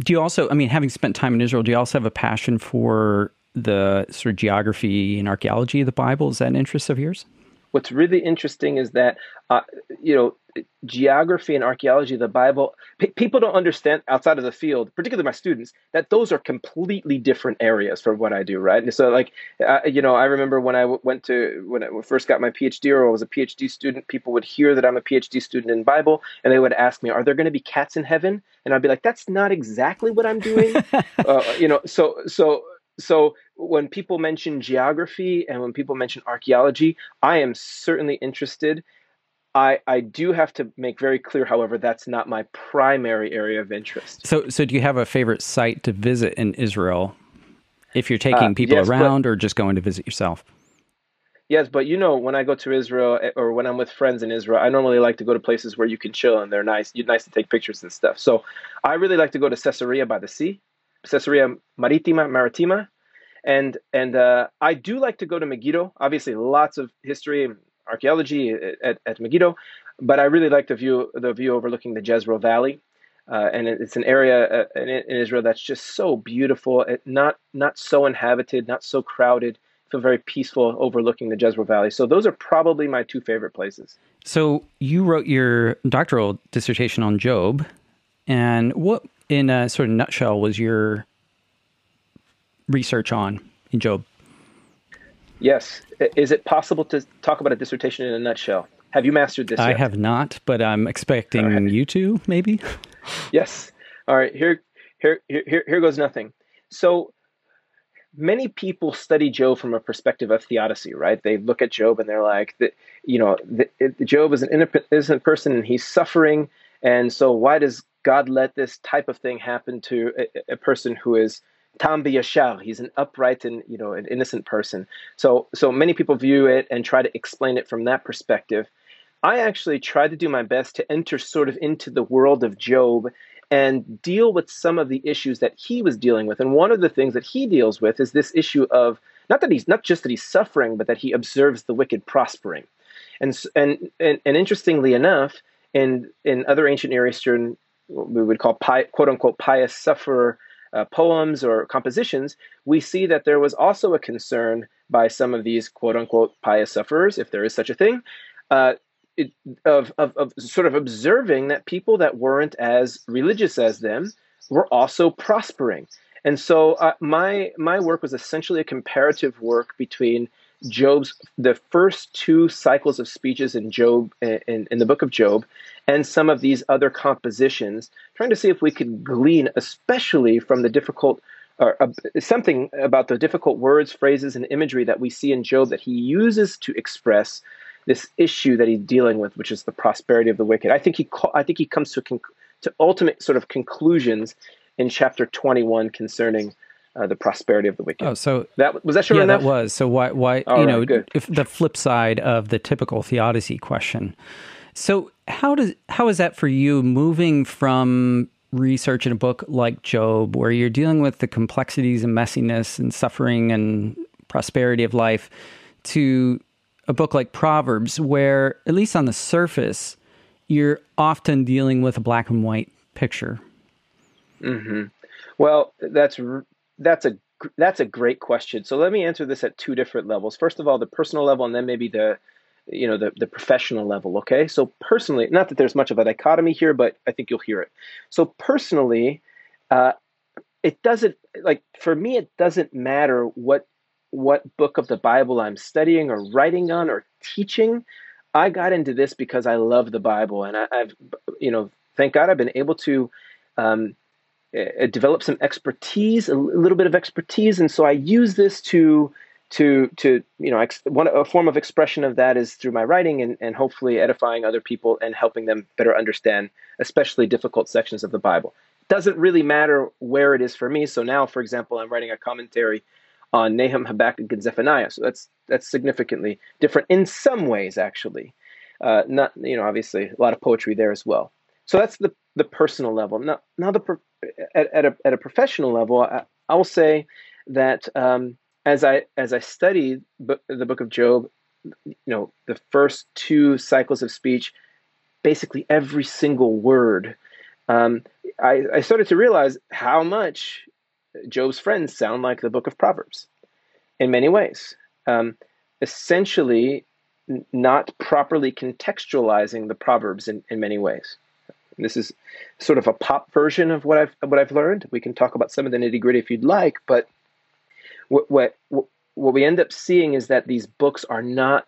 Do you also, I mean, having spent time in Israel, do you also have a passion for the sort of geography and archaeology of the Bible? Is that an interest of yours? What's really interesting is that, uh, you know, geography and archaeology, the Bible, p- people don't understand outside of the field, particularly my students, that those are completely different areas for what I do, right? And so, like, uh, you know, I remember when I w- went to when I first got my PhD or I was a PhD student, people would hear that I'm a PhD student in Bible, and they would ask me, "Are there going to be cats in heaven?" And I'd be like, "That's not exactly what I'm doing," uh, you know. So, so so when people mention geography and when people mention archaeology, I am certainly interested I, I do have to make very clear, however, that's not my primary area of interest. So, so do you have a favorite site to visit in Israel if you're taking uh, people yes, around but, or just going to visit yourself? Yes, but you know, when I go to Israel eh, or when I'm with friends in Israel, I normally like to go to places where you can chill and they're nice. You're nice to take pictures and stuff. So I really like to go to Caesarea by the sea, Caesarea Maritima, Maritima. And and uh, I do like to go to Megiddo. Obviously, lots of history and archaeology at, at Megiddo, but I really like the view the view overlooking the Jezreel Valley. Uh, and it's an area uh, in, in, Israel that's just so beautiful, it, not not so inhabited, not so crowded. Feel very peaceful overlooking the Jezreel Valley. So those are probably my two favorite places. So you wrote your doctoral dissertation on Job, and what, in a sort of nutshell, was your research on in Job? Yes. Is it possible to talk about a dissertation in a nutshell? Have you mastered this? I yet? have not, but I'm expecting right. you to, maybe. yes. All right. Here, here, here, here goes nothing. So many people study Job from a perspective of theodicy, right? They look at Job and they're like, the, you know, the, Job is an innocent person and he's suffering, and so why does God let this type of thing happen to a, a person who is Tam Yashar, he's an upright and you know an innocent person. So so many people view it and try to explain it from that perspective. I actually tried to do my best to enter sort of into the world of Job and deal with some of the issues that he was dealing with. And one of the things that he deals with is this issue of not that he's not just that he's suffering, but that he observes the wicked prospering. And and and, and interestingly enough, in in other ancient Near Eastern, we would call quote unquote pious sufferer uh, poems or compositions, we see that there was also a concern by some of these quote unquote pious sufferers, if there is such a thing, uh, it, of, of, of sort of observing that people that weren't as religious as them were also prospering. And so uh, my my work was essentially a comparative work between Job's the first two cycles of speeches in Job in, in the book of Job and some of these other compositions, trying to see if we could glean, especially from the difficult or uh, something about the difficult words, phrases, and imagery that we see in Job that he uses to express this issue that he's dealing with, which is the prosperity of the wicked. I think he I think he comes to to ultimate sort of conclusions in chapter 21 concerning uh, the prosperity of the wicked. Oh, so that was that sure yeah, enough? that was. So why why All you right, know good. if the flip side of the typical theodicy question. So how does how is that for you moving from research in a book like Job, where you're dealing with the complexities and messiness and suffering and prosperity of life, to a book like Proverbs, where at least on the surface, you're often dealing with a black and white picture. hmm Well, that's that's a that's a great question. So let me answer this at two different levels. First of all, the personal level, and then maybe the you know the the professional level. Okay, so personally, not that there's much of a dichotomy here, but I think you'll hear it. So personally, uh, it doesn't like for me. It doesn't matter what what book of the Bible I'm studying or writing on or teaching. I got into this because I love the Bible, and I, I've you know thank God I've been able to. Um, uh, develop some expertise, a little bit of expertise, and so I use this to to to you know ex- one a form of expression of that is through my writing and, and hopefully edifying other people and helping them better understand especially difficult sections of the Bible. Doesn't really matter where it is for me. So now, for example, I'm writing a commentary on Nahum, Habakkuk, and Zephaniah. So that's that's significantly different in some ways, actually. Uh, not you know obviously a lot of poetry there as well. So that's the the personal level. Now now the at, at a at a professional level, I, I'll say that um, as I as I studied bu- the book of Job, you know, the first two cycles of speech, basically every single word, um, I, I started to realize how much Job's friends sound like the book of Proverbs in many ways. Um, essentially, not properly contextualizing the Proverbs in, in many ways. This is sort of a pop version of what I've what I've learned. We can talk about some of the nitty gritty if you'd like, but what, what what we end up seeing is that these books are not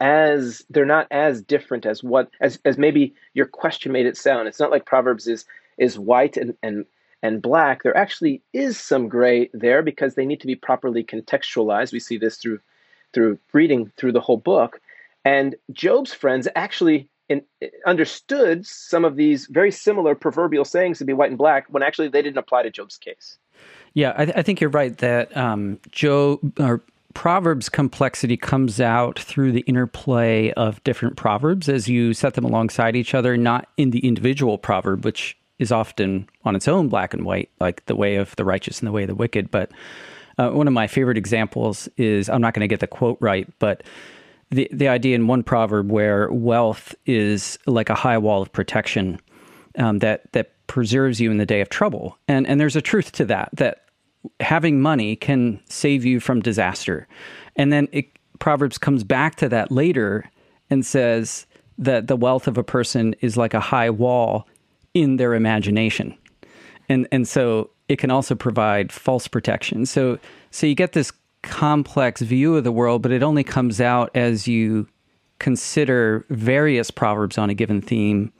as they're not as different as what as as maybe your question made it sound. It's not like Proverbs is is white and and and black. There actually is some gray there because they need to be properly contextualized. We see this through through reading through the whole book. And Job's friends actually in, understood some of these very similar proverbial sayings to be white and black when actually they didn't apply to Job's case. Yeah, I, I think you're right that um, Job or Proverbs complexity comes out through the interplay of different proverbs as you set them alongside each other, not in the individual proverb, which is often on its own black and white, like the way of the righteous and the way of the wicked. But uh, one of my favorite examples is I'm not going to get the quote right, but the the idea in one proverb where wealth is like a high wall of protection um, that that preserves you in the day of trouble, and and there's a truth to that that having money can save you from disaster, and then it, Proverbs comes back to that later and says that the wealth of a person is like a high wall in their imagination, and and so it can also provide false protection. So so you get this complex view of the world, but it only comes out as you consider various proverbs on a given theme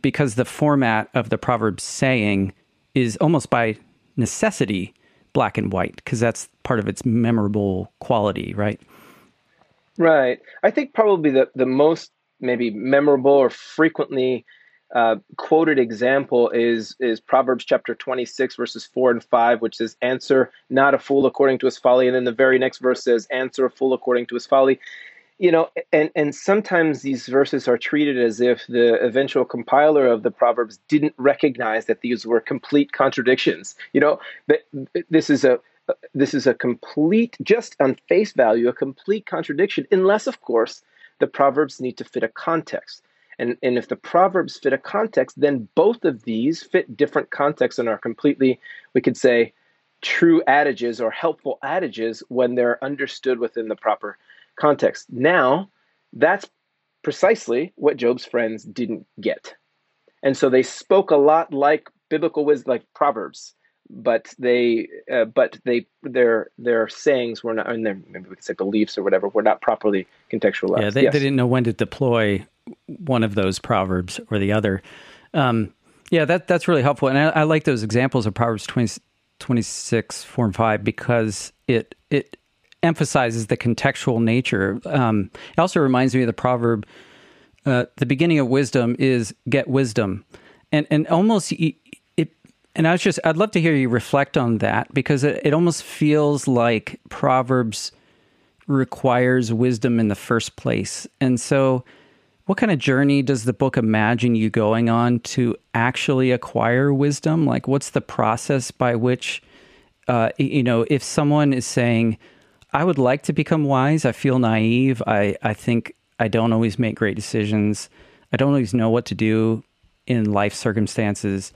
because the format of the proverb saying is almost by necessity black and white because that's part of its memorable quality, right? Right. I think probably the, the most maybe memorable or frequently uh, quoted example is is Proverbs chapter 26 verses 4 and 5 which says answer not a fool according to his folly. And then the very next verse says answer a fool according to his folly. You know and and sometimes these verses are treated as if the eventual compiler of the proverbs didn't recognize that these were complete contradictions. You know that this is a this is a complete just on face value a complete contradiction unless of course the proverbs need to fit a context and, and if the proverbs fit a context, then both of these fit different contexts and are completely, we could say, true adages or helpful adages when they're understood within the proper context. Now, that's precisely what Job's friends didn't get. And so they spoke a lot like biblical wisdom, like Proverbs, but they, uh, but they, their their sayings were not, and their maybe we could say beliefs or whatever, were not properly contextualized. Yeah, they, yes. they didn't know when to deploy one of those proverbs or the other. Um, yeah, that that's really helpful, and I, I like those examples of Proverbs 20, 26, 4 and 5 because it it emphasizes the contextual nature. Um, it also reminds me of the proverb, uh, the beginning of wisdom is get wisdom. and and almost it. And I was just I'd love to hear you reflect on that because it, it almost feels like Proverbs requires wisdom in the first place, and so. What kind of journey does the book imagine you going on to actually acquire wisdom? Like, what's the process by which, uh, you know, if someone is saying, I would like to become wise, I feel naive, I, I think I don't always make great decisions. I don't always know what to do in life circumstances.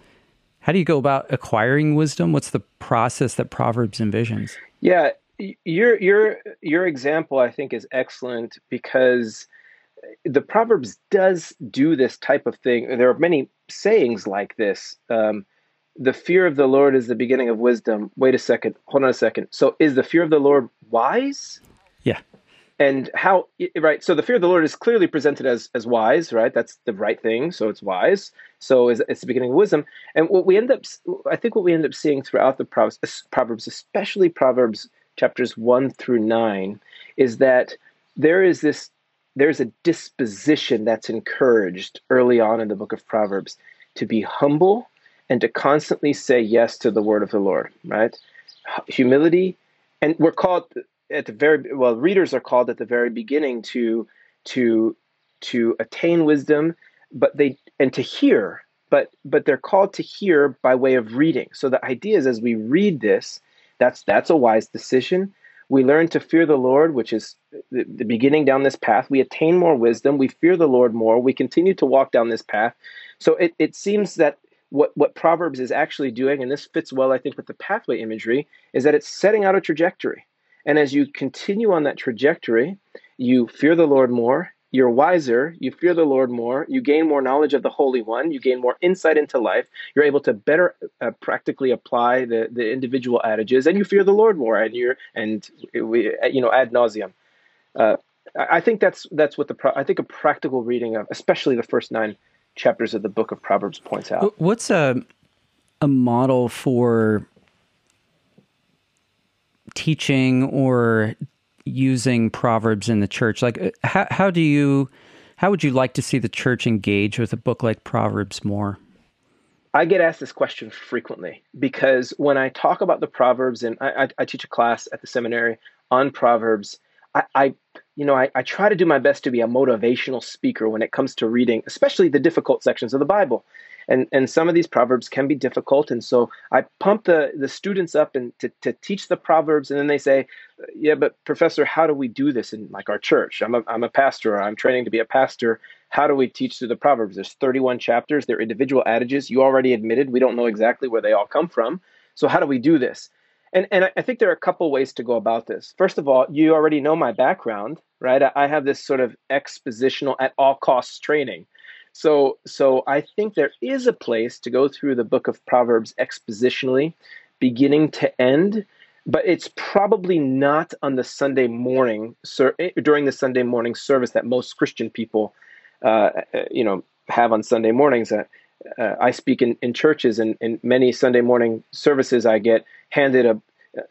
How do you go about acquiring wisdom? What's the process that Proverbs envisions? Yeah, your your your example I think is excellent because the Proverbs does do this type of thing. There are many sayings like this. Um, the fear of the Lord is the beginning of wisdom. Wait a second. Hold on a second. So is the fear of the Lord wise? Yeah and how right so the fear of the lord is clearly presented as as wise right that's the right thing so it's wise so it's, it's the beginning of wisdom and what we end up i think what we end up seeing throughout the proverbs, proverbs especially proverbs chapters 1 through 9 is that there is this there's a disposition that's encouraged early on in the book of proverbs to be humble and to constantly say yes to the word of the lord right? Humility and we're called at the very well readers are called at the very beginning to to to attain wisdom but they and to hear but but they're called to hear by way of reading. So the idea is as we read this that's that's a wise decision we learn to fear the lord which is the, the beginning down this path. We attain more wisdom. We fear the lord more. We continue to walk down this path. So it, it seems that what, what proverbs is actually doing and this fits well i think with the pathway imagery is that it's setting out a trajectory. And as you continue on that trajectory, you fear the Lord more, you're wiser, you fear the Lord more, you gain more knowledge of the Holy One, you gain more insight into life, you're able to better uh, practically apply the, the individual adages, and you fear the Lord more, and you're and we you know ad nauseum. Uh, I think that's that's what the pro- I think a practical reading of especially the first nine chapters of the book of Proverbs points out. What's a a model for teaching or using proverbs in the church? Like uh, how, how do you how would you like to see the church engage with a book like proverbs more? I get asked this question frequently because when i talk about the proverbs and i, I, I teach a class at the seminary on proverbs I, I you know I, I try to do my best to be a motivational speaker when it comes to reading especially the difficult sections of the bible and and some of these proverbs can be difficult. And so i pump the the students up and to, to teach the proverbs. And then they say yeah but professor how do we do this in like our church? I'm a, I'm a pastor. I'm training to be a pastor. How do we teach through the proverbs? There's 31 chapters. They're individual adages. You already admitted. We don't know exactly where they all come from. So how do we do this? And and I think there are a couple ways to go about this. First of all, you already know my background, right? I have this sort of expositional at all costs training. So, so I think there is a place to go through the book of Proverbs expositionally, beginning to end, but it's probably not on the Sunday morning eh, during the Sunday morning service that most Christian people, uh, eh, you know, have on Sunday mornings. Uh, uh, I speak in, in churches, and in many Sunday morning services, I get handed a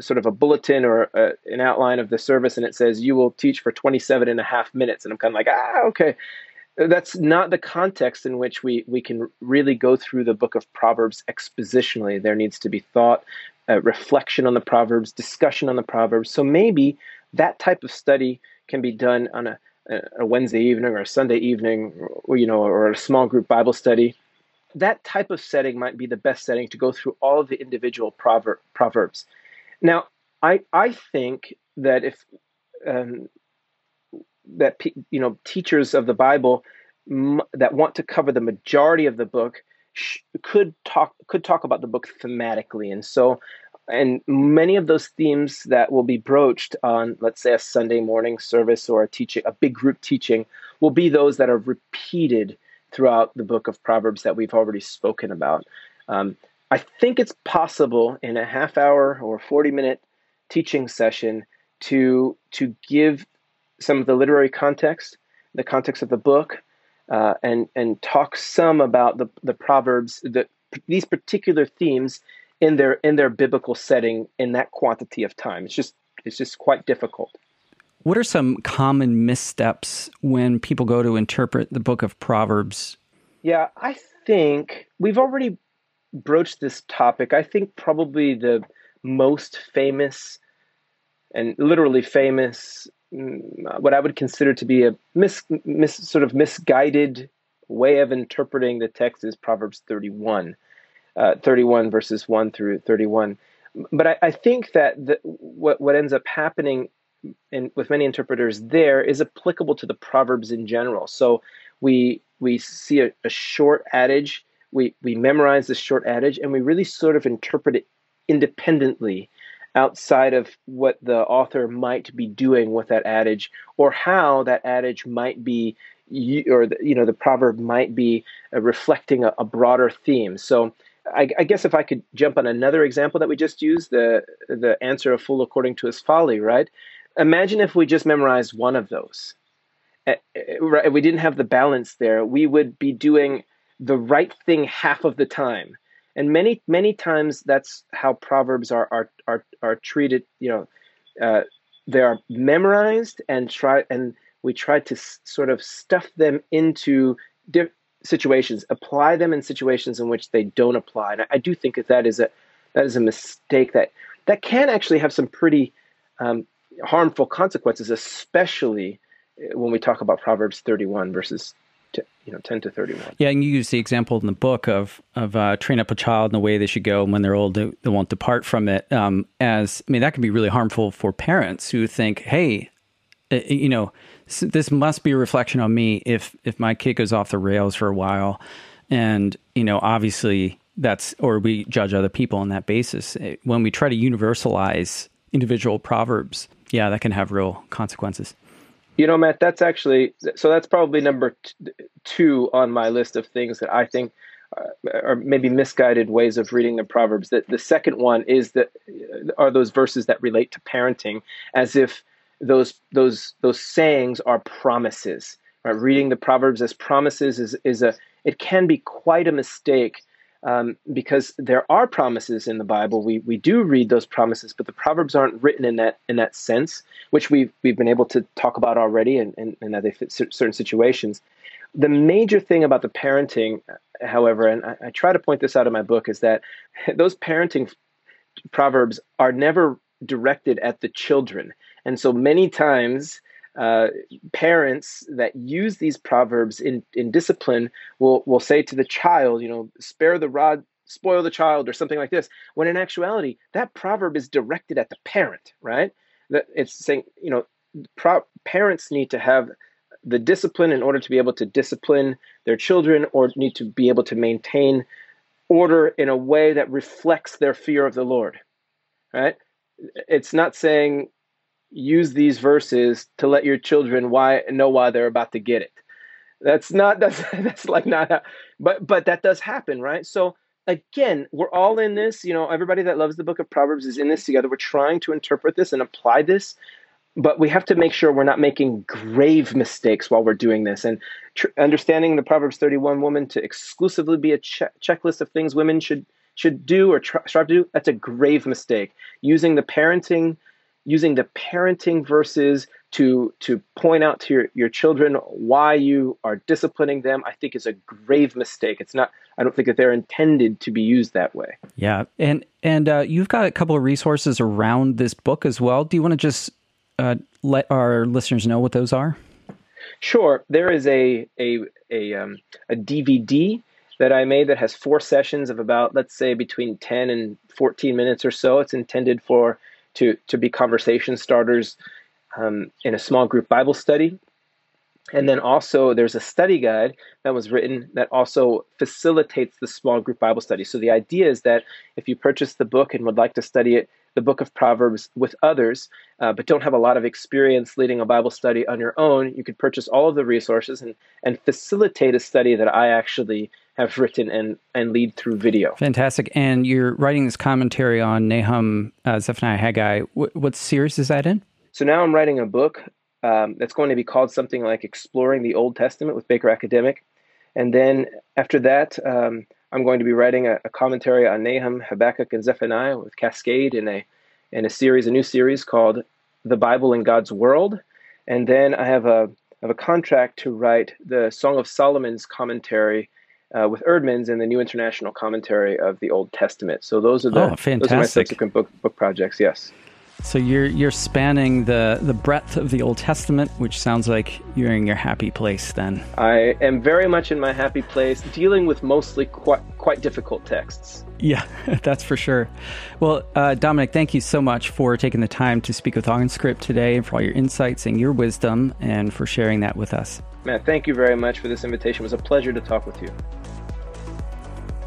sort of a bulletin or a, uh, an outline of the service, and it says, You will teach for 27 and a half minutes. And I'm kind of like, Ah, okay that's not the context in which we, we can really go through the book of Proverbs expositionally. There needs to be thought, uh, reflection on the Proverbs, discussion on the Proverbs. So maybe that type of study can be done on a, a Wednesday evening or a Sunday evening, or, you know, or a small group Bible study. That type of setting might be the best setting to go through all of the individual proverb, proverbs. Now, I I think that if um, that you know teachers of the Bible that want to cover the majority of the book could talk could talk about the book thematically, and so and many of those themes that will be broached on let's say a Sunday morning service or a teaching a big group teaching will be those that are repeated throughout the book of Proverbs that we've already spoken about. Um, I think it's possible in a half hour or 40 minute teaching session to to give some of the literary context, the context of the book, uh, and and talk some about the the proverbs, the, these particular themes in their in their biblical setting in that quantity of time. It's just it's just quite difficult. What are some common missteps when people go to interpret the book of Proverbs? Yeah, I think we've already broached this topic. I think probably the most famous and literally famous, what I would consider to be a mis, mis sort of misguided way of interpreting the text is Proverbs 31, uh, 31 verses 1 through 31. But I, I think that the, what, what ends up happening in, with many interpreters there is applicable to the Proverbs in general. So we we see a, a short adage, we, we memorize this short adage, and we really sort of interpret it independently outside of what the author might be doing with that adage or how that adage might be or the, you know the proverb might be uh, reflecting a, a, broader theme. So I, I, guess if i could jump on another example that we just used the the answer of fool according to his folly right? Imagine if we just memorized one of those. Uh, we didn't have the balance there we would be doing the right thing half of the time and many many times that's how proverbs are are are, are treated you know uh, they are memorized and try and we try to s- sort of stuff them into situations apply them in situations in which they don't apply. And I, I, do think that that is a that is a mistake that that can actually have some pretty um, harmful consequences especially uh, when we talk about proverbs 31 verses you know 10 to 31 yeah and you use the example in the book of of uh, train up a child in the way they should go and when they're old they, they won't depart from it. Um, as i mean that can be really harmful for parents who think hey uh, you know this must be a reflection on me if if my kid goes off the rails for a while. And you know obviously that's or we judge other people on that basis. Uh, when we try to universalize individual proverbs yeah that can have real consequences. You know, Matt, that's actually so. That's probably number t- two on my list of things that I think uh, are maybe misguided ways of reading the proverbs. That the second one is that uh, are those verses that relate to parenting, as if those those those sayings are promises. Right? Reading the proverbs as promises is is a it can be quite a mistake um, because there are promises in the Bible. We we do read those promises, but the proverbs aren't written in that in that sense, which we've we've been able to talk about already, and that they fit certain situations. The major thing about the parenting, however, and I, I try to point this out in my book, is that those parenting proverbs are never directed at the children, and so many times uh, parents that use these proverbs in, in discipline will, will say to the child, you know, spare the rod, spoil the child, or something like this. When in actuality, that proverb is directed at the parent, right? That it's saying, you know, pro- parents need to have the discipline in order to be able to discipline their children or need to be able to maintain order in a way that reflects their fear of the Lord, right? It's not saying use these verses to let your children why know why they're about to get it. That's not that's that's like not how, but but that does happen, right? So again, we're all in this, you know, everybody that loves the book of Proverbs is in this together. We're trying to interpret this and apply this, but we have to make sure we're not making grave mistakes while we're doing this. And tr- understanding the Proverbs 31 woman to exclusively be a che- checklist of things women should should do or tr- strive to do, that's a grave mistake. Using the parenting using the parenting verses to to point out to your, your children why you are disciplining them i think is a grave mistake it's not i don't think that they're intended to be used that way yeah and and uh, you've got a couple of resources around this book as well do you want to just uh, let our listeners know what those are sure there is a a a, um, a dvd that i made that has four sessions of about let's say between 10 and 14 minutes or so it's intended for to to be conversation starters um, in a small group Bible study. And then also, there's a study guide that was written that also facilitates the small group Bible study. So, the idea is that if you purchase the book and would like to study it, the book of Proverbs, with others, uh, but don't have a lot of experience leading a Bible study on your own, you could purchase all of the resources and, and facilitate a study that I actually have written and, and lead through video. Fantastic. And you're writing this commentary on Nahum, uh, Zephaniah, Haggai. What, what series is that in? So now I'm writing a book um, that's going to be called something like Exploring the Old Testament with Baker Academic. And then after that, um, I'm going to be writing a, a, commentary on Nahum, Habakkuk, and Zephaniah with Cascade in a in a series, a new series called The Bible in God's World. And then I have a have a contract to write the Song of Solomon's commentary uh, with Eerdmans and the New International Commentary of the Old Testament. So those are the oh, those are my subsequent book book projects. Yes. So you're you're spanning the the breadth of the Old Testament, which sounds like you're in your happy place. Then I am very much in my happy place, dealing with mostly quite quite difficult texts. Yeah, that's for sure. Well, uh, Dominick, thank you so much for taking the time to speak with OnScript today, and for all your insights and your wisdom, and for sharing that with us. Matt, thank you very much for this invitation. It was a pleasure to talk with you.